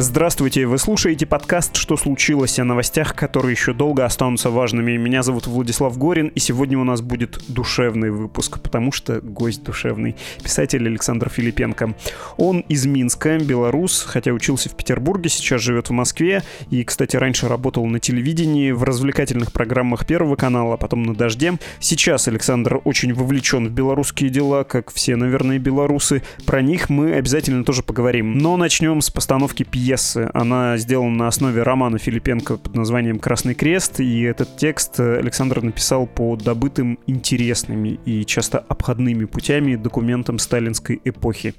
Здравствуйте, вы слушаете подкаст «Что случилось?» о новостях, которые еще долго останутся важными. Меня зовут Владислав Горин, и сегодня у нас будет душевный выпуск, потому что гость душевный. Писатель Александр Филипенко. Он из Минска, белорус, хотя учился в Петербурге, сейчас живет в Москве, и, кстати, раньше работал на телевидении, в развлекательных программах Первого канала, а потом на «Дожде». Сейчас Александр очень вовлечен в белорусские дела, как все, наверное, белорусы. Про них мы обязательно тоже поговорим. Но начнем с постановки пьесы пьесы. Она сделана на основе романа Филипенко под названием «Красный крест», и этот текст Александр написал по добытым интересными и часто обходными путями документам сталинской эпохи.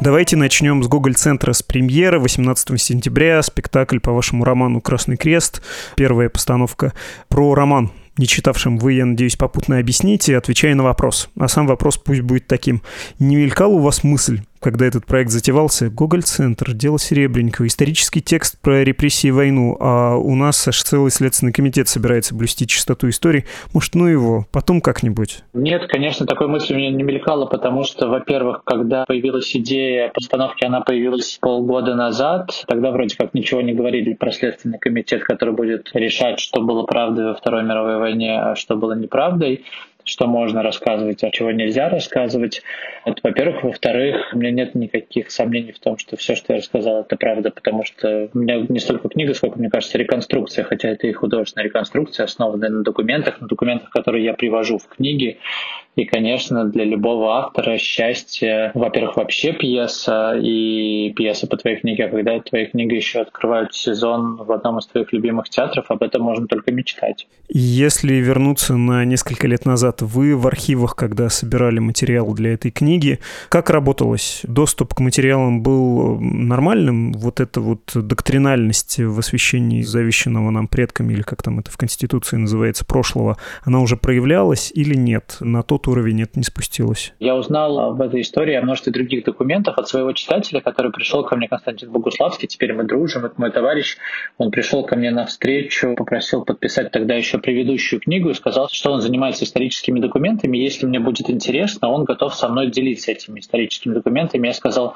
Давайте начнем с Гоголь-центра с премьеры 18 сентября. Спектакль по вашему роману «Красный крест». Первая постановка про роман не читавшим вы, я надеюсь, попутно объясните, отвечая на вопрос. А сам вопрос пусть будет таким. Не мелькала у вас мысль когда этот проект затевался, Гоголь-центр, дело Серебренникова, исторический текст про репрессии и войну, а у нас аж целый следственный комитет собирается блюсти чистоту истории. Может, ну его, потом как-нибудь? Нет, конечно, такой мысли у меня не мелькало, потому что, во-первых, когда появилась идея постановки, она появилась полгода назад, тогда вроде как ничего не говорили про следственный комитет, который будет решать, что было правдой во Второй мировой войне, а что было неправдой что можно рассказывать, а чего нельзя рассказывать. Это, во-первых. Во-вторых, у меня нет никаких сомнений в том, что все, что я рассказал, это правда, потому что у меня не столько книга, сколько, мне кажется, реконструкция, хотя это и художественная реконструкция, основанная на документах, на документах, которые я привожу в книге. И, конечно, для любого автора счастье, во-первых, вообще пьеса и пьеса по твоей книге, а когда твоя книга еще открывают сезон в одном из твоих любимых театров, об этом можно только мечтать. Если вернуться на несколько лет назад, вы в архивах, когда собирали материал для этой книги, как работалось? Доступ к материалам был нормальным? Вот эта вот доктринальность в освещении завещанного нам предками, или как там это в Конституции называется, прошлого, она уже проявлялась или нет? На тот уровень это не спустилось? Я узнал об этой истории о множестве других документов от своего читателя, который пришел ко мне, Константин Богуславский, теперь мы дружим, это мой товарищ, он пришел ко мне на встречу, попросил подписать тогда еще предыдущую книгу и сказал, что он занимается историческими документами. Если мне будет интересно, он готов со мной делиться этими историческими документами. Я сказал,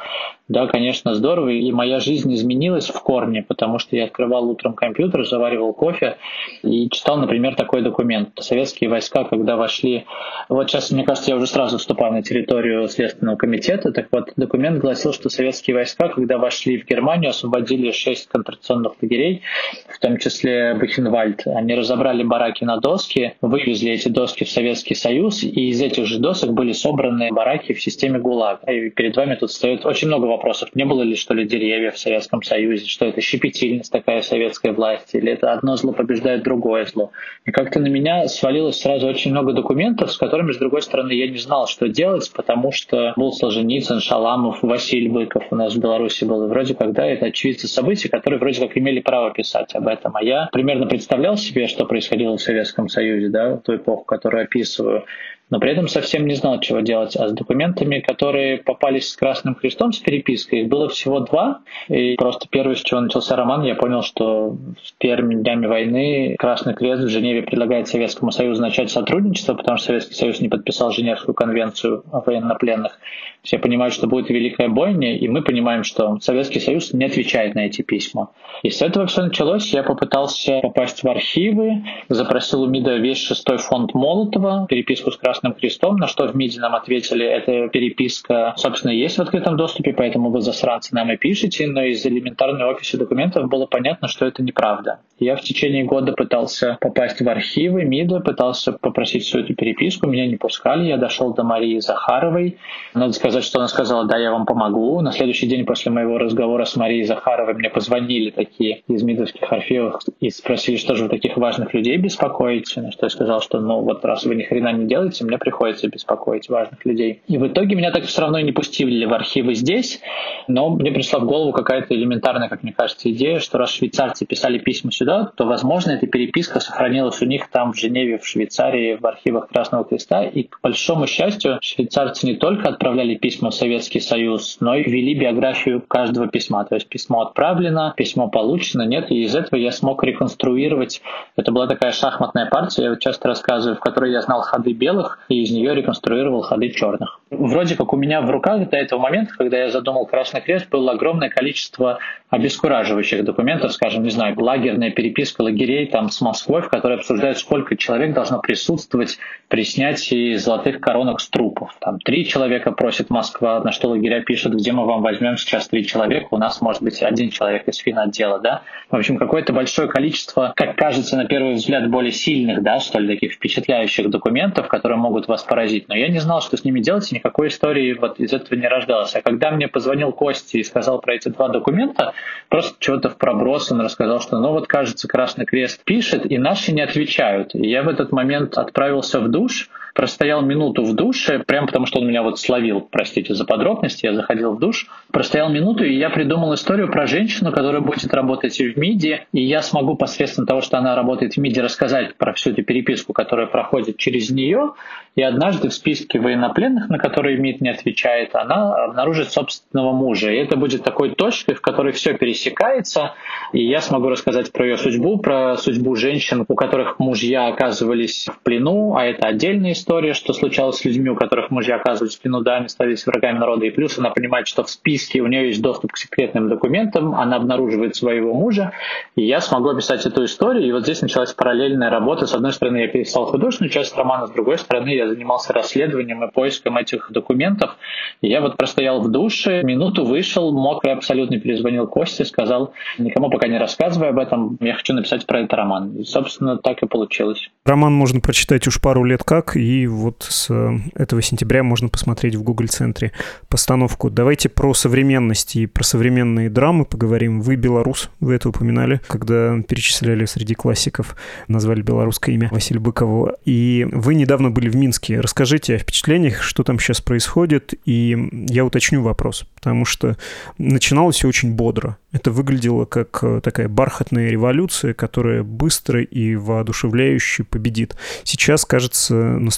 да, конечно, здорово. И моя жизнь изменилась в корне, потому что я открывал утром компьютер, заваривал кофе и читал, например, такой документ. Советские войска, когда вошли... Вот сейчас, мне кажется, я уже сразу вступаю на территорию Следственного комитета. Так вот, документ гласил, что советские войска, когда вошли в Германию, освободили шесть концентрационных лагерей, в том числе Бухенвальд. Они разобрали бараки на доски, вывезли эти доски в Советский Союз, и из этих же досок были собраны бараки в системе ГУЛАГ. И перед вами тут стоит очень много. Не было ли, что ли, деревьев в Советском Союзе? Что это щепетильность такая советской власти? Или это одно зло побеждает другое зло? И как-то на меня свалилось сразу очень много документов, с которыми, с другой стороны, я не знал, что делать, потому что был Солженицын, Шаламов, Василий Быков у нас в Беларуси был. И вроде как, да, это очевидцы событий, которые вроде как имели право писать об этом. А я примерно представлял себе, что происходило в Советском Союзе, да, в ту эпоху, которую описываю но при этом совсем не знал, чего делать. А с документами, которые попались с Красным Крестом, с перепиской, их было всего два. И просто первый, с чего начался роман, я понял, что с первыми днями войны Красный Крест в Женеве предлагает Советскому Союзу начать сотрудничество, потому что Советский Союз не подписал Женевскую конвенцию о военнопленных. Все понимают, что будет великая бойня, и мы понимаем, что Советский Союз не отвечает на эти письма. И с этого все началось. Я попытался попасть в архивы, запросил у МИДа весь шестой фонд Молотова, переписку с Красным Крестом, на что в МИДе нам ответили, эта переписка, собственно, есть в открытом доступе, поэтому вы, засранцы, нам и пишете, но из элементарной офиса документов было понятно, что это неправда. Я в течение года пытался попасть в архивы МИДа, пытался попросить всю эту переписку, меня не пускали, я дошел до Марии Захаровой. Надо сказать, что она сказала, да, я вам помогу. На следующий день после моего разговора с Марией Захаровой мне позвонили такие из МИДовских архивов и спросили, что же вы таких важных людей беспокоите. На что я сказал, что ну вот раз вы ни хрена не делаете, мне приходится беспокоить важных людей. И в итоге меня так все равно не пустили в архивы здесь, но мне пришла в голову какая-то элементарная, как мне кажется, идея, что раз швейцарцы писали письма сюда, то, возможно, эта переписка сохранилась у них там в Женеве, в Швейцарии, в архивах Красного Креста. И, к большому счастью, швейцарцы не только отправляли письма в Советский Союз, но и вели биографию каждого письма. То есть письмо отправлено, письмо получено, нет. И из этого я смог реконструировать. Это была такая шахматная партия, я часто рассказываю, в которой я знал ходы белых, и из нее реконструировал ходы черных. Вроде как у меня в руках до этого момента, когда я задумал Красный Крест, было огромное количество обескураживающих документов, скажем, не знаю, лагерная переписка лагерей там с Москвой, в которой обсуждают, сколько человек должно присутствовать при снятии золотых коронок с трупов. Там три человека просит Москва, на что лагеря пишут, где мы вам возьмем сейчас три человека, у нас может быть один человек из финотдела, да. В общем, какое-то большое количество, как кажется, на первый взгляд, более сильных, да, что ли, таких впечатляющих документов, которые могут вас поразить. Но я не знал, что с ними делать, и никакой истории вот из этого не рождалось. А когда мне позвонил Костя и сказал про эти два документа, просто чего-то в проброс он рассказал, что ну вот, кажется, Красный Крест пишет, и наши не отвечают. И я в этот момент отправился в душ, простоял минуту в душе, прям потому что он меня вот словил, простите за подробности, я заходил в душ, простоял минуту, и я придумал историю про женщину, которая будет работать в МИДи, и я смогу посредством того, что она работает в МИДи, рассказать про всю эту переписку, которая проходит через нее, и однажды в списке военнопленных, на которые МИД не отвечает, она обнаружит собственного мужа. И это будет такой точкой, в которой все пересекается, и я смогу рассказать про ее судьбу, про судьбу женщин, у которых мужья оказывались в плену, а это отдельная история, что случалось с людьми, у которых мужья оказывались в плену, становились врагами народа. И плюс она понимает, что в списке у нее есть доступ к секретным документам, она обнаруживает своего мужа, и я смогу описать эту историю. И вот здесь началась параллельная работа. С одной стороны, я перестал художественную часть романа, с другой стороны, я занимался расследованием и поиском этих документов. И я вот простоял в душе, минуту вышел, мокрый абсолютно перезвонил Косте, сказал, никому пока не рассказывай об этом, я хочу написать про этот роман. И, собственно, так и получилось. Роман можно прочитать уж пару лет как, и вот с этого сентября можно посмотреть в Google центре постановку. Давайте про современность и про современные драмы поговорим. Вы белорус, вы это упоминали, когда перечисляли среди классиков, назвали белорусское имя Василия Быкова. И вы недавно были в Минске. Расскажите о впечатлениях, что там сейчас происходит, и я уточню вопрос, потому что начиналось все очень бодро. Это выглядело как э, такая бархатная революция, которая быстро и воодушевляюще победит. Сейчас, кажется,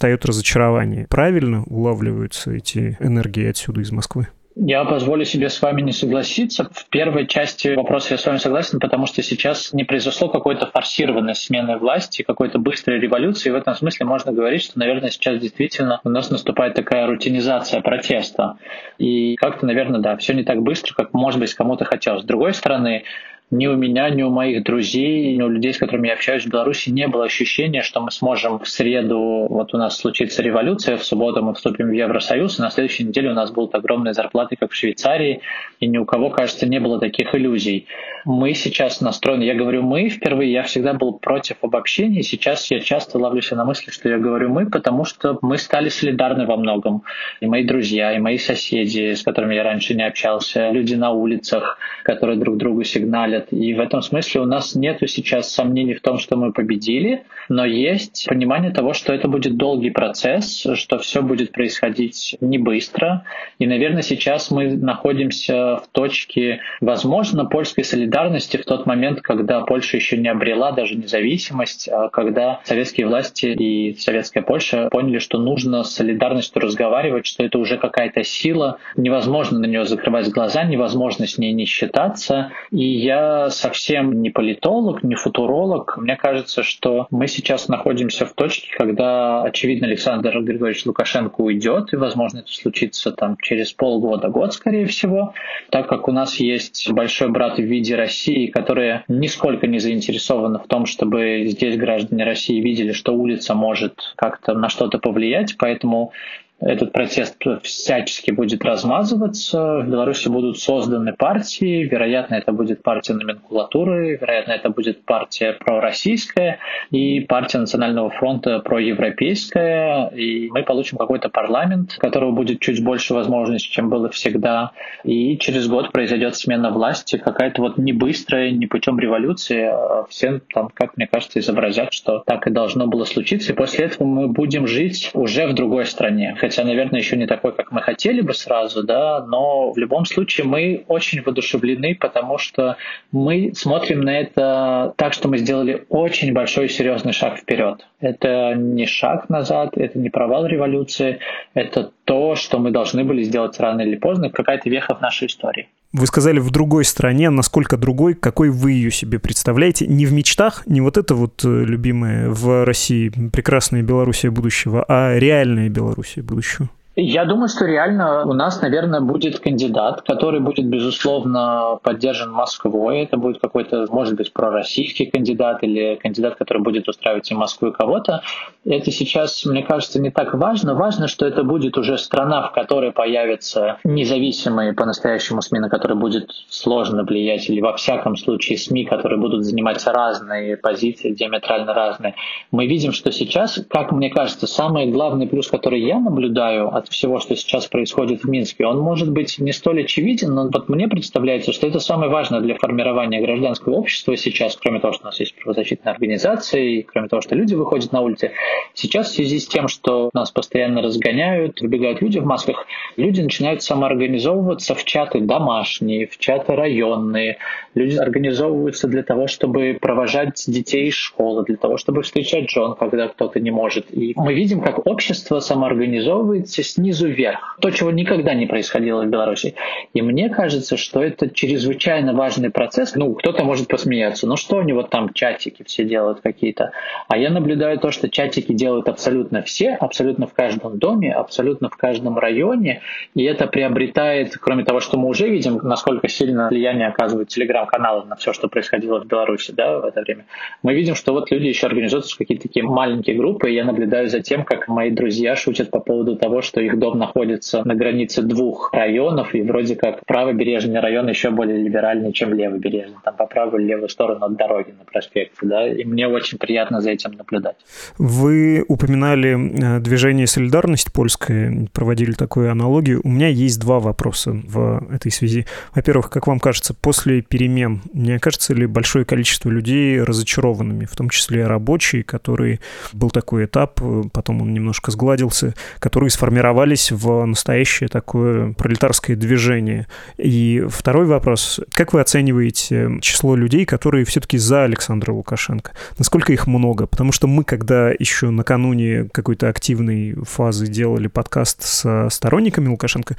настает разочарование. Правильно улавливаются эти энергии отсюда из Москвы? Я позволю себе с вами не согласиться. В первой части вопроса я с вами согласен, потому что сейчас не произошло какой-то форсированной смены власти, какой-то быстрой революции. И в этом смысле можно говорить, что, наверное, сейчас действительно у нас наступает такая рутинизация протеста. И как-то, наверное, да, все не так быстро, как, может быть, кому-то хотелось. С другой стороны, ни у меня, ни у моих друзей, ни у людей, с которыми я общаюсь в Беларуси, не было ощущения, что мы сможем в среду, вот у нас случится революция, в субботу мы вступим в Евросоюз, и на следующей неделе у нас будут огромные зарплаты, как в Швейцарии, и ни у кого, кажется, не было таких иллюзий. Мы сейчас настроены, я говорю «мы» впервые, я всегда был против обобщений, сейчас я часто ловлюсь на мысли, что я говорю «мы», потому что мы стали солидарны во многом. И мои друзья, и мои соседи, с которыми я раньше не общался, люди на улицах, которые друг другу сигналят, лет. И в этом смысле у нас нет сейчас сомнений в том, что мы победили, но есть понимание того, что это будет долгий процесс, что все будет происходить не быстро. И, наверное, сейчас мы находимся в точке, возможно, польской солидарности в тот момент, когда Польша еще не обрела даже независимость, а когда советские власти и советская Польша поняли, что нужно с солидарностью разговаривать, что это уже какая-то сила, невозможно на нее закрывать глаза, невозможно с ней не считаться. И я совсем не политолог, не футуролог. Мне кажется, что мы сейчас находимся в точке, когда, очевидно, Александр Григорьевич Лукашенко уйдет, и, возможно, это случится там через полгода, год, скорее всего, так как у нас есть большой брат в виде России, которая нисколько не заинтересована в том, чтобы здесь граждане России видели, что улица может как-то на что-то повлиять, поэтому этот протест всячески будет размазываться. В Беларуси будут созданы партии. Вероятно, это будет партия номенклатуры, вероятно, это будет партия пророссийская и партия Национального фронта проевропейская. И мы получим какой-то парламент, у которого будет чуть больше возможностей, чем было всегда. И через год произойдет смена власти, какая-то вот не быстрая, не путем революции. А все там, как мне кажется, изобразят, что так и должно было случиться. И после этого мы будем жить уже в другой стране хотя, наверное, еще не такой, как мы хотели бы сразу, да, но в любом случае мы очень воодушевлены, потому что мы смотрим на это так, что мы сделали очень большой серьезный шаг вперед. Это не шаг назад, это не провал революции, это то, что мы должны были сделать рано или поздно, какая-то веха в нашей истории. Вы сказали в другой стране, насколько другой, какой вы ее себе представляете? Не в мечтах, не вот это вот э, любимое в России прекрасная Белоруссия будущего, а реальная Белоруссия будущего. Я думаю, что реально у нас, наверное, будет кандидат, который будет, безусловно, поддержан Москвой. Это будет какой-то, может быть, пророссийский кандидат или кандидат, который будет устраивать и Москву, и кого-то. Это сейчас, мне кажется, не так важно. Важно, что это будет уже страна, в которой появятся независимые по-настоящему СМИ, на которые будет сложно влиять, или во всяком случае СМИ, которые будут занимать разные позиции, диаметрально разные. Мы видим, что сейчас, как мне кажется, самый главный плюс, который я наблюдаю от всего, что сейчас происходит в Минске, он может быть не столь очевиден, но вот мне представляется, что это самое важное для формирования гражданского общества сейчас, кроме того, что у нас есть правозащитные организации, кроме того, что люди выходят на улицы. Сейчас в связи с тем, что нас постоянно разгоняют, выбегают люди в масках, люди начинают самоорганизовываться в чаты домашние, в чаты районные. Люди организовываются для того, чтобы провожать детей из школы, для того, чтобы встречать жен, когда кто-то не может. И мы видим, как общество самоорганизовывается с снизу вверх. То, чего никогда не происходило в Беларуси. И мне кажется, что это чрезвычайно важный процесс. Ну, кто-то может посмеяться. Ну, что у него там чатики все делают какие-то. А я наблюдаю то, что чатики делают абсолютно все, абсолютно в каждом доме, абсолютно в каждом районе. И это приобретает, кроме того, что мы уже видим, насколько сильно влияние оказывают телеграм-каналы на все, что происходило в Беларуси да, в это время. Мы видим, что вот люди еще организуются в какие-то такие маленькие группы, и я наблюдаю за тем, как мои друзья шутят по поводу того, что их дом находится на границе двух районов, и вроде как правобережный район еще более либеральный, чем левобережный. Там по правую или левую сторону от дороги на проспекте, да, и мне очень приятно за этим наблюдать. Вы упоминали э, движение «Солидарность» польское, проводили такую аналогию. У меня есть два вопроса в этой связи. Во-первых, как вам кажется, после перемен, не окажется ли большое количество людей разочарованными, в том числе рабочие, которые... Был такой этап, э, потом он немножко сгладился, которые сформировали сформировались в настоящее такое пролетарское движение. И второй вопрос. Как вы оцениваете число людей, которые все-таки за Александра Лукашенко? Насколько их много? Потому что мы, когда еще накануне какой-то активной фазы делали подкаст со сторонниками Лукашенко,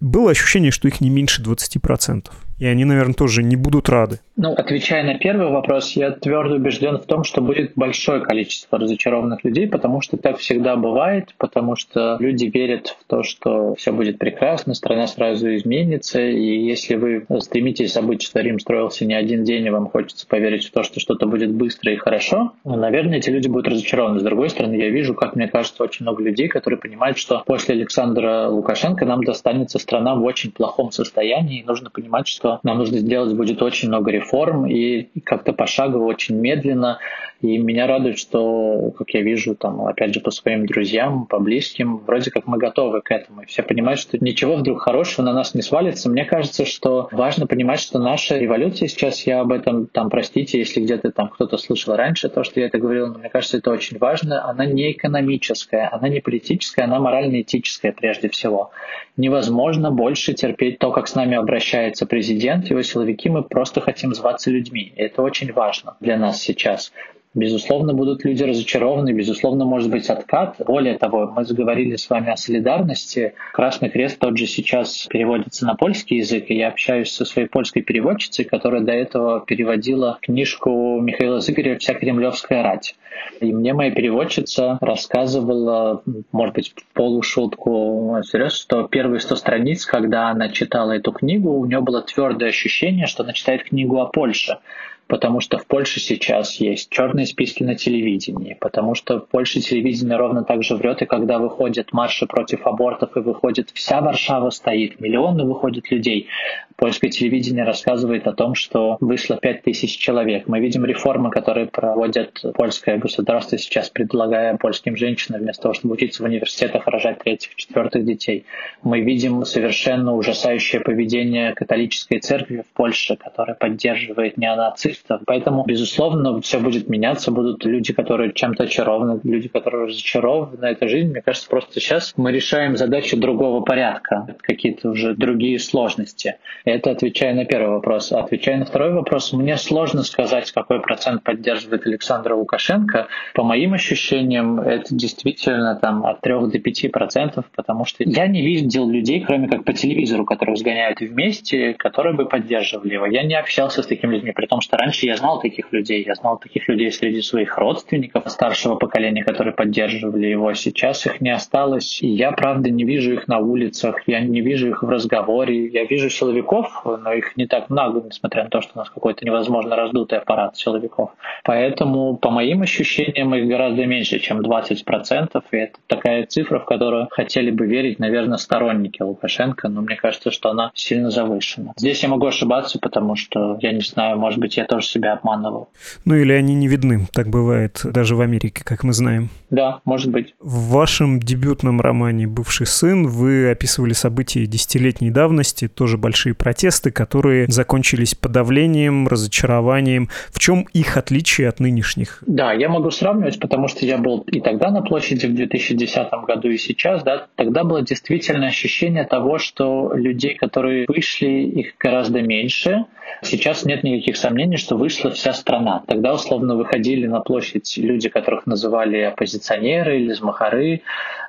было ощущение, что их не меньше 20%. И они, наверное, тоже не будут рады. Ну, отвечая на первый вопрос, я твердо убежден в том, что будет большое количество разочарованных людей, потому что так всегда бывает, потому что люди верят в то, что все будет прекрасно, страна сразу изменится, и если вы стремитесь забыть, что Рим строился не один день, и вам хочется поверить в то, что что-то будет быстро и хорошо, наверное, эти люди будут разочарованы. С другой стороны, я вижу, как мне кажется, очень много людей, которые понимают, что после Александра Лукашенко нам достанется страна в очень плохом состоянии, и нужно понимать, что что нам нужно сделать будет очень много реформ и как-то пошагово, очень медленно. И меня радует, что, как я вижу, там, опять же, по своим друзьям, по близким, вроде как мы готовы к этому. И все понимают, что ничего вдруг хорошего на нас не свалится. Мне кажется, что важно понимать, что наша революция сейчас, я об этом, там, простите, если где-то там кто-то слышал раньше то, что я это говорил, но мне кажется, это очень важно. Она не экономическая, она не политическая, она морально-этическая прежде всего. Невозможно больше терпеть то, как с нами обращается президент президент, его силовики, мы просто хотим зваться людьми. И это очень важно для нас сейчас. Безусловно, будут люди разочарованы, безусловно, может быть откат. Более того, мы заговорили с вами о солидарности. Красный Крест тот же сейчас переводится на польский язык, и я общаюсь со своей польской переводчицей, которая до этого переводила книжку Михаила Зыгоря «Вся кремлевская рать». И мне моя переводчица рассказывала, может быть, в полушутку, серьезно, что первые сто страниц, когда она читала эту книгу, у нее было твердое ощущение, что она читает книгу о Польше потому что в Польше сейчас есть черные списки на телевидении, потому что в Польше телевидение ровно так же врет, и когда выходят марши против абортов, и выходит вся Варшава стоит, миллионы выходят людей. Польское телевидение рассказывает о том, что вышло 5000 человек. Мы видим реформы, которые проводят польское государство сейчас, предлагая польским женщинам вместо того, чтобы учиться в университетах, рожать третьих, четвертых детей. Мы видим совершенно ужасающее поведение католической церкви в Польше, которая поддерживает неонацистов, правительства. Поэтому, безусловно, все будет меняться, будут люди, которые чем-то очарованы, люди, которые разочарованы этой жизни. Мне кажется, просто сейчас мы решаем задачу другого порядка, какие-то уже другие сложности. Это отвечая на первый вопрос. Отвечая на второй вопрос, мне сложно сказать, какой процент поддерживает Александра Лукашенко. По моим ощущениям, это действительно там от 3 до 5 процентов, потому что я не видел людей, кроме как по телевизору, которых сгоняют вместе, которые бы поддерживали его. Я не общался с такими людьми, при том, что раньше я знал таких людей. Я знал таких людей среди своих родственников старшего поколения, которые поддерживали его. Сейчас их не осталось. И я, правда, не вижу их на улицах, я не вижу их в разговоре. Я вижу силовиков, но их не так много, несмотря на то, что у нас какой-то невозможно раздутый аппарат силовиков. Поэтому, по моим ощущениям, их гораздо меньше, чем 20%. И это такая цифра, в которую хотели бы верить, наверное, сторонники Лукашенко, но мне кажется, что она сильно завышена. Здесь я могу ошибаться, потому что, я не знаю, может быть, я тоже себя обманывал. Ну или они не видны, так бывает даже в Америке, как мы знаем. Да, может быть. В вашем дебютном романе «Бывший сын» вы описывали события десятилетней давности, тоже большие протесты, которые закончились подавлением, разочарованием. В чем их отличие от нынешних? Да, я могу сравнивать, потому что я был и тогда на площади в 2010 году, и сейчас. Да, тогда было действительно ощущение того, что людей, которые вышли, их гораздо меньше. Сейчас нет никаких сомнений, что вышла вся страна. Тогда условно выходили на площадь люди, которых называли оппозиционеры или змахары,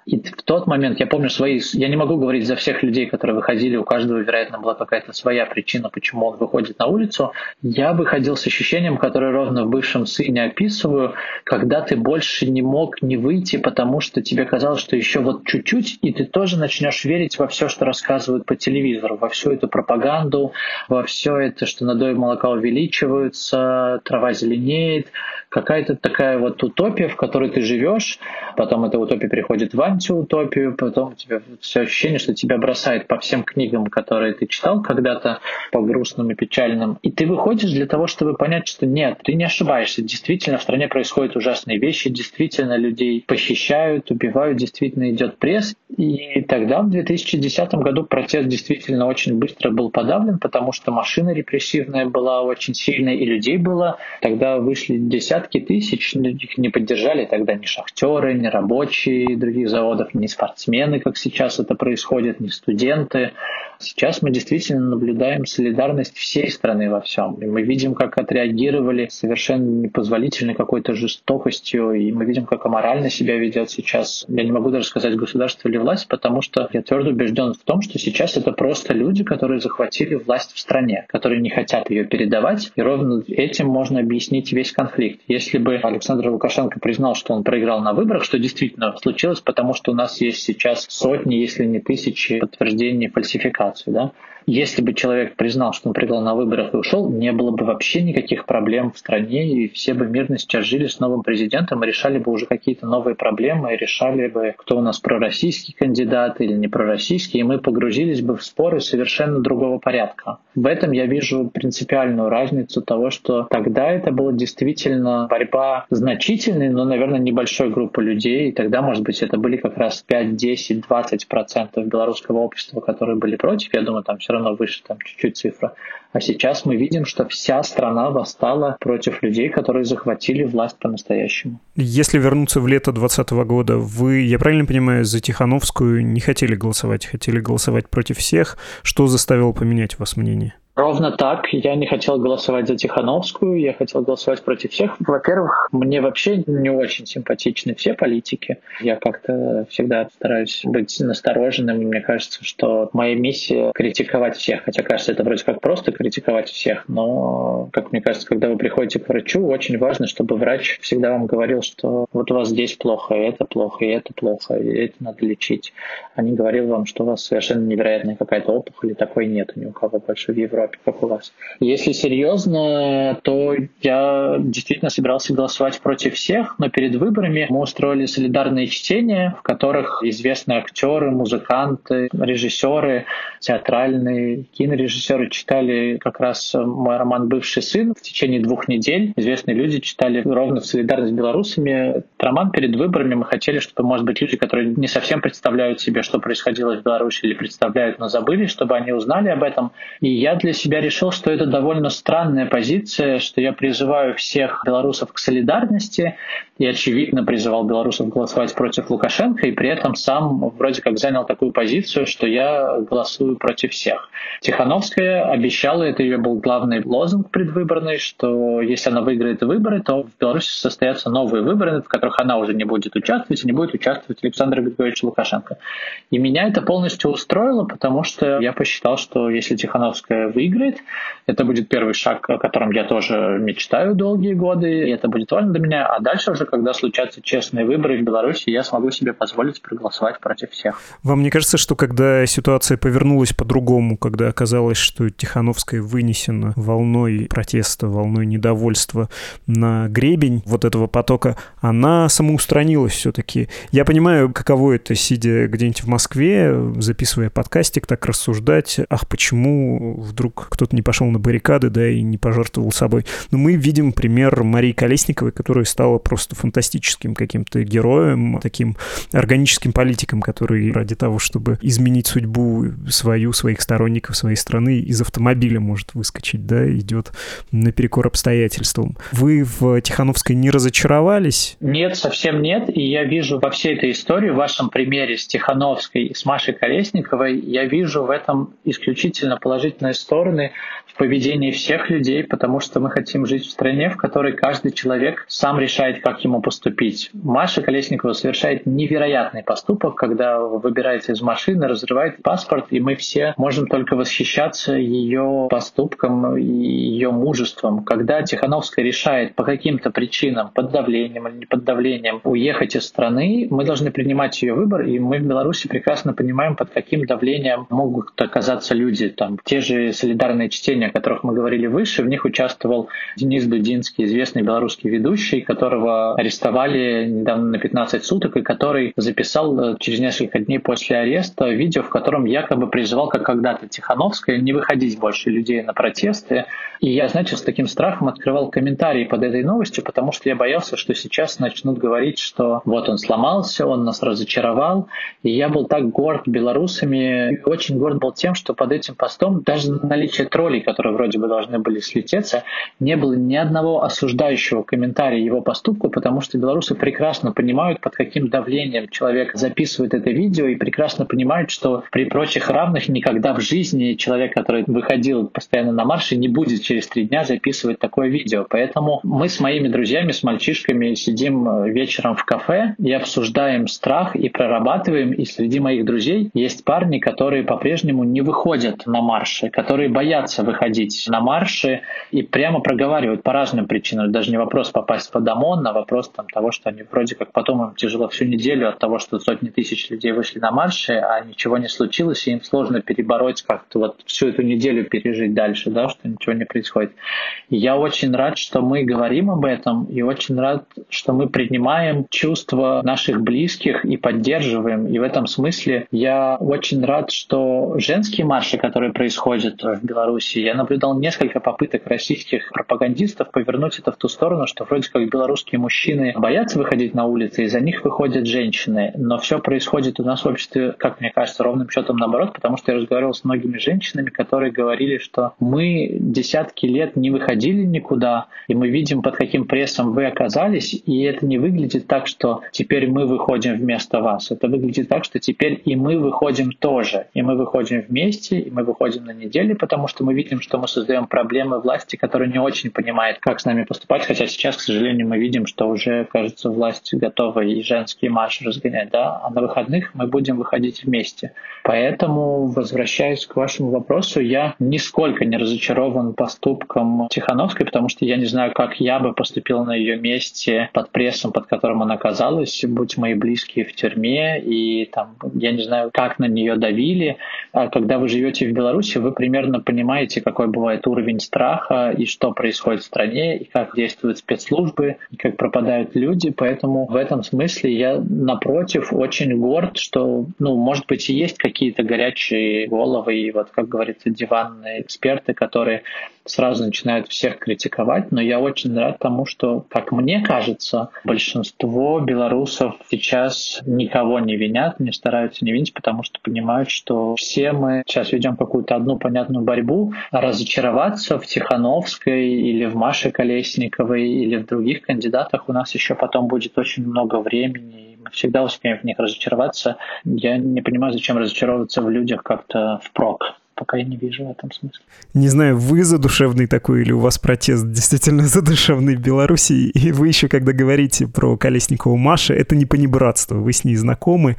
и в тот момент, я помню свои, я не могу говорить за всех людей, которые выходили, у каждого, вероятно, была какая-то своя причина, почему он выходит на улицу. Я выходил с ощущением, которое ровно в бывшем сыне описываю, когда ты больше не мог не выйти, потому что тебе казалось, что еще вот чуть-чуть, и ты тоже начнешь верить во все, что рассказывают по телевизору, во всю эту пропаганду, во все это, что надои молока увеличиваются, трава зеленеет, какая-то такая вот утопия, в которой ты живешь, потом эта утопия переходит в антиутопию, потом у тебя все ощущение, что тебя бросает по всем книгам, которые ты читал когда-то, по грустным и печальным. И ты выходишь для того, чтобы понять, что нет, ты не ошибаешься. Действительно, в стране происходят ужасные вещи, действительно людей похищают, убивают, действительно идет пресс. И тогда, в 2010 году, протест действительно очень быстро был подавлен, потому что машина репрессивная была очень сильная, и людей было. Тогда вышли десятки тысяч, их не поддержали тогда ни шахтеры, ни рабочие других заводов, ни спортсмены, как сейчас это происходит, ни студенты. Сейчас мы действительно наблюдаем солидарность всей страны во всем. И мы видим, как отреагировали совершенно непозволительной какой-то жестокостью, и мы видим, как аморально себя ведет сейчас. Я не могу даже сказать государство или власть, потому что я твердо убежден в том, что сейчас это просто люди, которые захватили власть в стране, которые не хотят ее передавать, и ровно этим можно объяснить весь конфликт. Если бы Александр Лукашенко признал, что он проиграл на выборах, что действительно случилось, потому что у нас есть сейчас сотни, если не тысячи подтверждений фальсификации, да, если бы человек признал, что он проиграл на выборах и ушел, не было бы вообще никаких проблем в стране, и все бы мирно сейчас жили с новым президентом и решали бы уже какие-то новые проблемы, и решали бы, кто у нас пророссийский кандидат или не пророссийский, и мы погрузились бы в споры совершенно другого порядка. В этом я вижу принципиальную разницу того, что тогда это была действительно борьба значительной, но, наверное, небольшой группы людей, и тогда, может быть, это были как раз 5, 10, 20 процентов белорусского общества, которые были против. Я думаю, там все равно выше, там чуть-чуть цифра. А сейчас мы видим, что вся страна восстала против людей, которые захватили власть по-настоящему. Если вернуться в лето 2020 года, вы, я правильно понимаю, за Тихановскую не хотели голосовать, хотели голосовать против всех. Что заставило поменять вас мнение? Ровно так. Я не хотел голосовать за Тихановскую, я хотел голосовать против всех. Во-первых, мне вообще не очень симпатичны все политики. Я как-то всегда стараюсь быть настороженным. Мне кажется, что моя миссия — критиковать всех. Хотя, кажется, это вроде как просто критиковать всех, но, как мне кажется, когда вы приходите к врачу, очень важно, чтобы врач всегда вам говорил, что вот у вас здесь плохо, и это плохо, и это плохо, и это надо лечить. А не говорил вам, что у вас совершенно невероятная какая-то опухоль, и такой нет ни у кого больше в Европе Европе, как у вас. Если серьезно, то я действительно собирался голосовать против всех, но перед выборами мы устроили солидарные чтения, в которых известные актеры, музыканты, режиссеры, театральные кинорежиссеры читали как раз мой роман «Бывший сын» в течение двух недель. Известные люди читали ровно в солидарность с белорусами. Роман перед выборами мы хотели, чтобы, может быть, люди, которые не совсем представляют себе, что происходило в Беларуси или представляют, но забыли, чтобы они узнали об этом. И я для себя решил, что это довольно странная позиция, что я призываю всех белорусов к солидарности и, очевидно, призывал белорусов голосовать против Лукашенко, и при этом сам вроде как занял такую позицию, что я голосую против всех. Тихановская обещала, это ее был главный лозунг предвыборный, что если она выиграет выборы, то в Беларуси состоятся новые выборы, в которых она уже не будет участвовать, и не будет участвовать Александр Григорьевич Лукашенко. И меня это полностью устроило, потому что я посчитал, что если Тихановская выиграет, это будет первый шаг, о котором я тоже мечтаю долгие годы, и это будет важно для меня. А дальше уже, когда случатся честные выборы в Беларуси, я смогу себе позволить проголосовать против всех. Вам не кажется, что когда ситуация повернулась по-другому, когда оказалось, что Тихановская вынесена волной протеста, волной недовольства на гребень вот этого потока, она самоустранилась все-таки. Я понимаю, каково это, сидя где-нибудь в Москве, записывая подкастик, так рассуждать, ах, почему вдруг кто-то не пошел на баррикады, да, и не пожертвовал собой. Но мы видим пример Марии Колесниковой, которая стала просто фантастическим каким-то героем, таким органическим политиком, который ради того, чтобы изменить судьбу свою, своих сторонников, своей страны, из автомобиля может выскочить, да, идет наперекор обстоятельствам. Вы в Тихановской не разочаровались? Нет, совсем нет. И я вижу во всей этой истории, в вашем примере с Тихановской и с Машей Колесниковой, я вижу в этом исключительно положительные стороны в поведении всех людей, потому что мы хотим жить в стране, в которой каждый человек сам решает, как ему поступить. Маша Колесникова совершает невероятный поступок, когда выбирается из машины, разрывает паспорт, и мы все можем только восхищаться ее поступком и ее мужеством. Когда Тихановская решает по каким-то причинам, под давлением или не под давлением, уехать из страны, мы должны принимать ее выбор, и мы в Беларуси прекрасно понимаем, под каким давлением могут оказаться люди. Там те же солидарные чтения, о которых мы говорили выше, в них участвовал Денис Дудинский, известный белорусский ведущий, которого арестовали недавно на 15 суток, и который записал э, через несколько дней после ареста видео, в котором якобы призывал, как когда-то Тихановская, не выходить больше людей на протесты. И я, знаете, с таким страхом открывал комментарии под этой новостью, потому что я боялся, что сейчас начнут говорить, что вот он сломался, он нас разочаровал. И я был так горд белорусами, и очень горд был тем, что под этим постом даже наличие троллей, которые вроде бы должны были слететься, не было ни одного осуждающего комментария его поступку, потому что белорусы прекрасно понимают, под каким давлением человек записывает это видео, и прекрасно понимают, что при прочих равных никогда в жизни человек, который выходил постоянно на марше, не будет через три дня записывать такое видео. Поэтому мы с моими друзьями, с мальчишками сидим э, вечером в кафе и обсуждаем страх и прорабатываем. И среди моих друзей есть парни, которые по-прежнему не выходят на марши, которые боятся выходить на марши и прямо проговаривают по разным причинам. Даже не вопрос попасть под ОМОН, а вопрос там, того, что они вроде как потом им тяжело всю неделю от того, что сотни тысяч людей вышли на марши, а ничего не случилось, и им сложно перебороть как-то вот всю эту неделю пережить дальше, да, что ничего не происходит. Я очень рад, что мы говорим об этом, и очень рад, что мы принимаем чувства наших близких и поддерживаем. И в этом смысле я очень рад, что женские марши, которые происходят в Беларуси, я наблюдал несколько попыток российских пропагандистов повернуть это в ту сторону, что вроде как белорусские мужчины боятся выходить на улицы, и за них выходят женщины. Но все происходит у нас в обществе, как мне кажется, ровным счетом наоборот, потому что я разговаривал с многими женщинами, которые говорили, что мы десятки лет не выходили никуда, и мы видим, под каким прессом вы оказались, и это не выглядит так, что теперь мы выходим вместо вас. Это выглядит так, что теперь и мы выходим тоже. И мы выходим вместе, и мы выходим на неделе, потому что мы видим, что мы создаем проблемы власти, которые не очень понимают, как с нами поступать, хотя сейчас, к сожалению, мы видим, что уже, кажется, власть готова и женские марши разгонять, да, а на выходных мы будем выходить вместе. Поэтому, возвращаясь к вашему вопросу, я нисколько не разочарован поступком Тихановской, потому что я не знаю, как я бы поступил на ее месте под прессом, под которым она оказалась, будь мои близкие в тюрьме, и там, я не знаю, как на нее давили. А когда вы живете в Беларуси, вы примерно понимаете, какой бывает уровень страха и что происходит в стране, и как действуют спецслужбы, и как пропадают люди. Поэтому в этом смысле я, напротив, очень горд, что, ну, может быть, и есть какие-то горячие головы, и вот, как говорится, диванные эксперты, которые сразу начинают всех критиковать, но я очень рад тому, что, как мне кажется, большинство белорусов сейчас никого не винят, не стараются не винить, потому что понимают, что все мы сейчас ведем какую-то одну понятную борьбу, разочароваться в Тихановской или в Маше Колесниковой или в других кандидатах у нас еще потом будет очень много времени, мы всегда успеем в них разочароваться. Я не понимаю, зачем разочаровываться в людях как-то впрок пока я не вижу в этом смысла. Не знаю, вы задушевный такой или у вас протест действительно задушевный в Беларуси, и вы еще, когда говорите про Колесникову Маша, это не понебратство, вы с ней знакомы.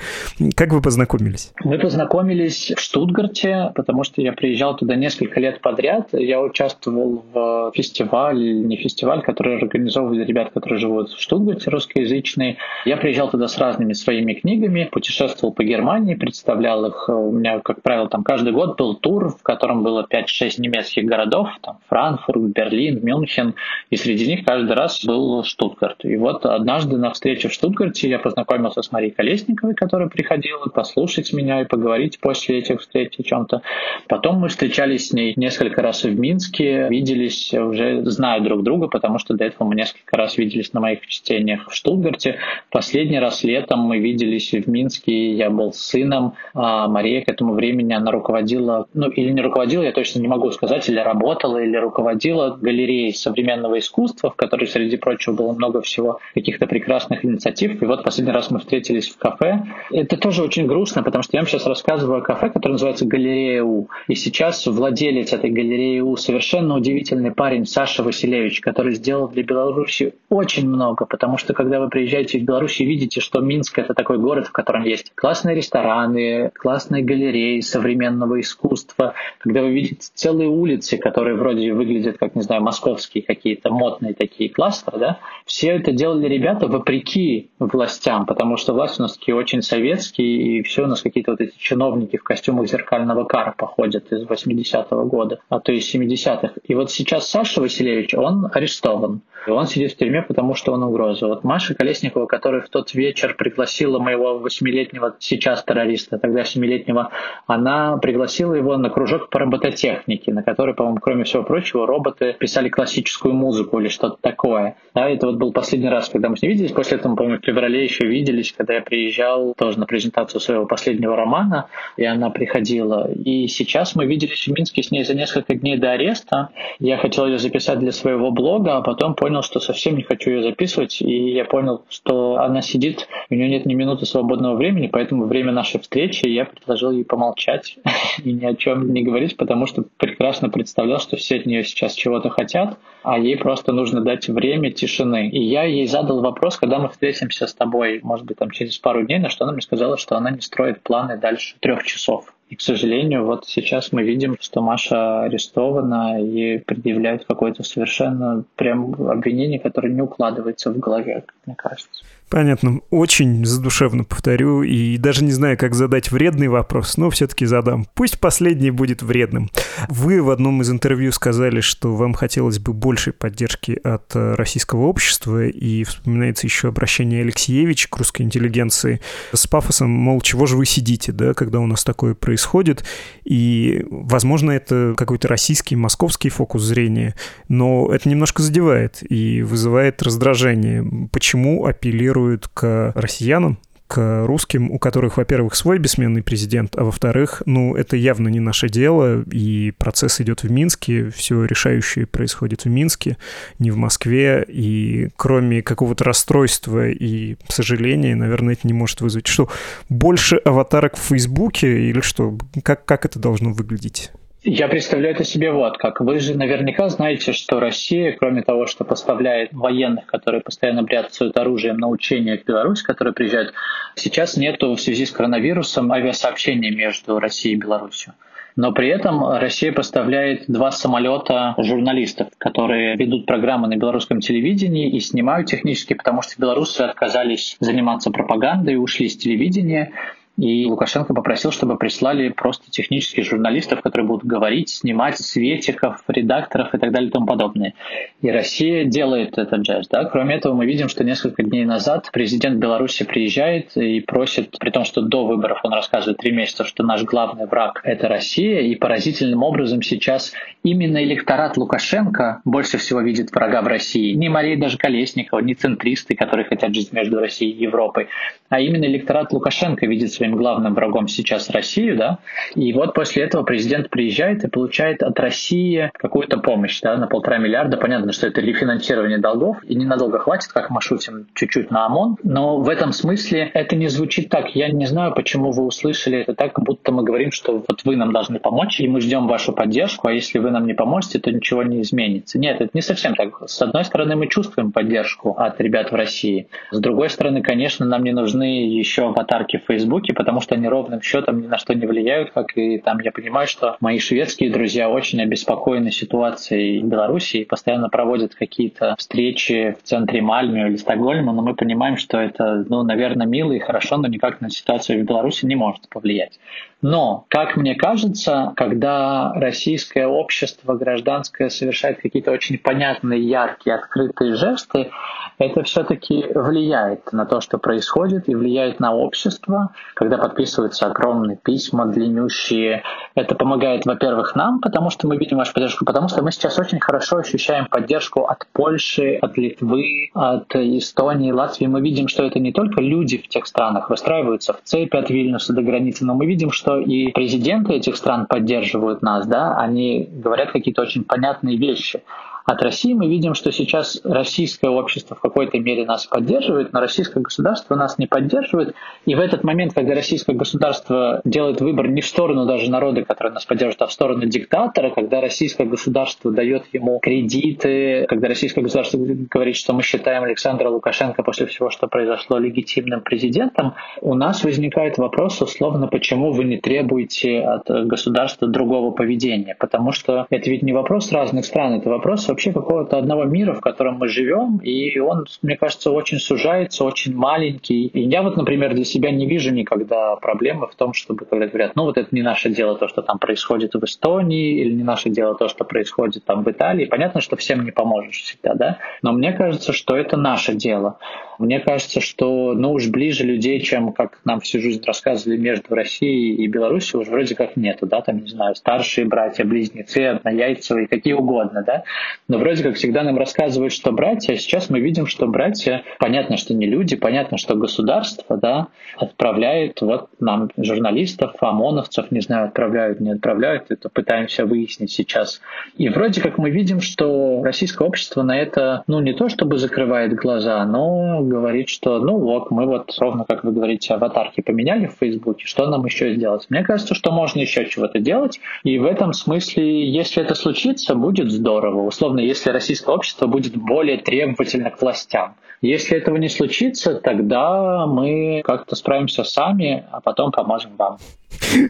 Как вы познакомились? Мы познакомились в Штутгарте, потому что я приезжал туда несколько лет подряд. Я участвовал в фестивале, не фестиваль, который организовывали ребят, которые живут в Штутгарте, русскоязычные. Я приезжал туда с разными своими книгами, путешествовал по Германии, представлял их. У меня, как правило, там каждый год был тур, в котором было 5-6 немецких городов, там Франкфурт, Берлин, Мюнхен, и среди них каждый раз был Штутгарт. И вот однажды на встрече в Штутгарте я познакомился с Марией Колесниковой, которая приходила послушать меня и поговорить после этих встреч о чем-то. Потом мы встречались с ней несколько раз и в Минске, виделись уже зная друг друга, потому что до этого мы несколько раз виделись на моих чтениях в Штутгарте. Последний раз летом мы виделись в Минске, я был сыном, а Мария к этому времени, она руководила ну или не руководила, я точно не могу сказать, или работала, или руководила галереей современного искусства, в которой, среди прочего, было много всего, каких-то прекрасных инициатив. И вот последний раз мы встретились в кафе. Это тоже очень грустно, потому что я вам сейчас рассказываю о кафе, которое называется «Галерея У». И сейчас владелец этой галереи У совершенно удивительный парень Саша Василевич, который сделал для Беларуси очень много, потому что когда вы приезжаете в Беларусь и видите, что Минск — это такой город, в котором есть классные рестораны, классные галереи современного искусства, искусства, когда вы видите целые улицы, которые вроде выглядят как, не знаю, московские какие-то модные такие кластеры, да, все это делали ребята вопреки властям, потому что власть у нас такие очень советские, и все у нас какие-то вот эти чиновники в костюмах зеркального кара походят из 80-го года, а то из 70-х. И вот сейчас Саша Васильевич, он арестован. И он сидит в тюрьме, потому что он угроза. Вот Маша Колесникова, которая в тот вечер пригласила моего восьмилетнего, сейчас террориста, тогда семилетнего, она пригласила его на кружок по робототехнике, на который, по-моему, кроме всего прочего, роботы писали классическую музыку или что-то такое. Да, это вот был последний раз, когда мы с ней виделись. После этого, по-моему, в феврале еще виделись, когда я приезжал тоже на презентацию своего последнего романа, и она приходила. И сейчас мы виделись в Минске с ней за несколько дней до ареста. Я хотел ее записать для своего блога, а потом понял, что совсем не хочу ее записывать, и я понял, что она сидит, у нее нет ни минуты свободного времени, поэтому время нашей встречи я предложил ей помолчать и ни о чем не говорить, потому что прекрасно представлял, что все от нее сейчас чего-то хотят, а ей просто нужно дать время тишины. И я ей задал вопрос, когда мы встретимся с тобой, может быть, там через пару дней, на что она мне сказала, что она не строит планы дальше трех часов. И, к сожалению, вот сейчас мы видим, что Маша арестована и предъявляет какое-то совершенно прям обвинение, которое не укладывается в голове, мне кажется. Понятно. Очень задушевно повторю, и даже не знаю, как задать вредный вопрос, но все-таки задам. Пусть последний будет вредным. Вы в одном из интервью сказали, что вам хотелось бы большей поддержки от э, российского общества, и вспоминается еще обращение Алексеевича к русской интеллигенции с пафосом, мол, чего же вы сидите, да, когда у нас такое происходит, и, возможно, это какой-то российский, московский фокус зрения, но это немножко задевает и вызывает раздражение. Почему апеллируют апеллируют к россиянам, к русским, у которых, во-первых, свой бессменный президент, а во-вторых, ну, это явно не наше дело, и процесс идет в Минске, все решающее происходит в Минске, не в Москве, и кроме какого-то расстройства и сожаления, наверное, это не может вызвать. Что, больше аватарок в Фейсбуке или что? Как, как это должно выглядеть? Я представляю это себе вот как. Вы же наверняка знаете, что Россия, кроме того, что поставляет военных, которые постоянно бряцают оружием на учения в Беларусь, которые приезжают, сейчас нету в связи с коронавирусом авиасообщения между Россией и Беларусью. Но при этом Россия поставляет два самолета журналистов, которые ведут программы на белорусском телевидении и снимают технически, потому что белорусы отказались заниматься пропагандой и ушли с телевидения. И Лукашенко попросил, чтобы прислали просто технических журналистов, которые будут говорить, снимать светиков, редакторов и так далее и тому подобное. И Россия делает этот жест. Да? Кроме этого, мы видим, что несколько дней назад президент Беларуси приезжает и просит, при том, что до выборов он рассказывает три месяца, что наш главный враг — это Россия, и поразительным образом сейчас именно электорат Лукашенко больше всего видит врага в России. Не Мария даже Колесникова, не центристы, которые хотят жить между Россией и Европой, а именно электорат Лукашенко видит своим главным врагом сейчас Россию, да, и вот после этого президент приезжает и получает от России какую-то помощь, да, на полтора миллиарда. Понятно, что это рефинансирование долгов, и ненадолго хватит, как мы шутим, чуть-чуть на ОМОН, но в этом смысле это не звучит так. Я не знаю, почему вы услышали это так, будто мы говорим, что вот вы нам должны помочь, и мы ждем вашу поддержку, а если вы нам не поможете, то ничего не изменится. Нет, это не совсем так. С одной стороны, мы чувствуем поддержку от ребят в России. С другой стороны, конечно, нам не нужны еще аватарки в Фейсбуке, потому что они ровным счетом ни на что не влияют, как и там я понимаю, что мои шведские друзья очень обеспокоены ситуацией в Беларуси и постоянно проводят какие-то встречи в центре Мальме или Стокгольма, но мы понимаем, что это, ну, наверное, мило и хорошо, но никак на ситуацию в Беларуси не может повлиять. Но, как мне кажется, когда российское общество гражданское совершает какие-то очень понятные, яркие, открытые жесты, это все-таки влияет на то, что происходит, и влияет на общество, когда подписываются огромные письма, длиннющие. Это помогает, во-первых, нам, потому что мы видим вашу поддержку, потому что мы сейчас очень хорошо ощущаем поддержку от Польши, от Литвы, от Эстонии, Латвии. Мы видим, что это не только люди в тех странах выстраиваются в цепи от Вильнюса до границы, но мы видим, что и президенты этих стран поддерживают нас, да, они говорят какие-то очень понятные вещи. От России мы видим, что сейчас российское общество в какой-то мере нас поддерживает, но российское государство нас не поддерживает. И в этот момент, когда российское государство делает выбор не в сторону даже народа, который нас поддерживает, а в сторону диктатора, когда российское государство дает ему кредиты, когда российское государство говорит, что мы считаем Александра Лукашенко после всего, что произошло, легитимным президентом, у нас возникает вопрос, условно, почему вы не требуете от государства другого поведения? Потому что это ведь не вопрос разных стран, это вопрос вообще какого-то одного мира, в котором мы живем, и он, мне кажется, очень сужается, очень маленький. И я вот, например, для себя не вижу никогда проблемы в том, чтобы когда говорят, ну вот это не наше дело то, что там происходит в Эстонии, или не наше дело то, что происходит там в Италии. Понятно, что всем не поможешь всегда, да? Но мне кажется, что это наше дело. Мне кажется, что ну уж ближе людей, чем как нам всю жизнь рассказывали между Россией и Беларусью, уже вроде как нету, да, там, не знаю, старшие братья, близнецы, однояйцевые, какие угодно, да. Но вроде как всегда нам рассказывают, что братья, а сейчас мы видим, что братья, понятно, что не люди, понятно, что государство, да, отправляет вот нам журналистов, ОМОНовцев, не знаю, отправляют, не отправляют, это пытаемся выяснить сейчас. И вроде как мы видим, что российское общество на это, ну, не то чтобы закрывает глаза, но говорит, что ну вот, мы вот ровно, как вы говорите, аватарки поменяли в Фейсбуке, что нам еще сделать? Мне кажется, что можно еще чего-то делать, и в этом смысле, если это случится, будет здорово. Условно, если российское общество будет более требовательно к властям. Если этого не случится, тогда мы как-то справимся сами, а потом поможем вам.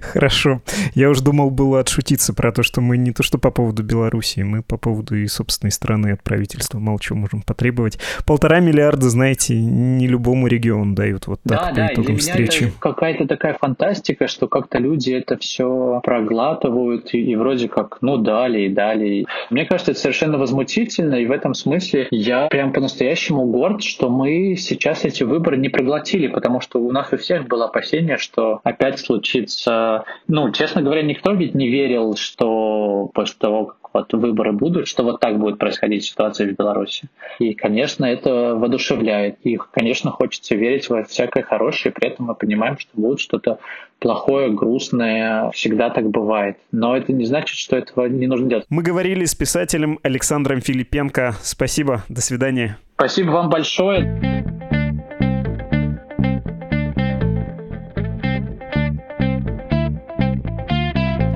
Хорошо. Я уж думал было отшутиться про то, что мы не то что по поводу Белоруссии, мы по поводу и собственной страны от правительства чего можем потребовать. Полтора миллиарда, знаете, не любому региону дают вот так да, по да, итогам встречи. Какая-то такая фантастика, что как-то люди это все проглатывают и, и вроде как, ну, дали и дали. Мне кажется, это совершенно возмутительно, и в этом смысле я прям по-настоящему горд, что мы сейчас эти выборы не проглотили, потому что у нас у всех было опасение, что опять случится... Ну, честно говоря, никто ведь не верил, что после того, как вот выборы будут, что вот так будет происходить ситуация в Беларуси. И, конечно, это воодушевляет. И, конечно, хочется верить во всякое хорошее, при этом мы понимаем, что будет что-то плохое, грустное, всегда так бывает. Но это не значит, что этого не нужно делать. Мы говорили с писателем Александром Филипенко. Спасибо, до свидания. Спасибо вам большое.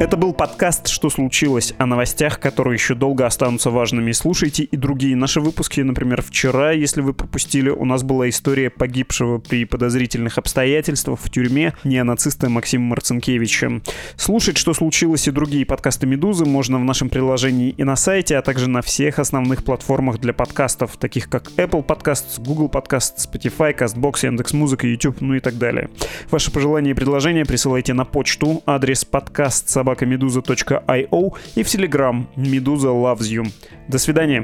Это был подкаст «Что случилось?» о новостях, которые еще долго останутся важными. Слушайте и другие наши выпуски. Например, вчера, если вы пропустили, у нас была история погибшего при подозрительных обстоятельствах в тюрьме неонациста Максима Марцинкевича. Слушать «Что случилось?» и другие подкасты «Медузы» можно в нашем приложении и на сайте, а также на всех основных платформах для подкастов, таких как Apple Podcasts, Google Podcasts, Spotify, CastBox, Яндекс.Музыка, YouTube, ну и так далее. Ваши пожелания и предложения присылайте на почту, адрес подкаст собакамедуза.io и в Telegram Медуза Loves You. До свидания.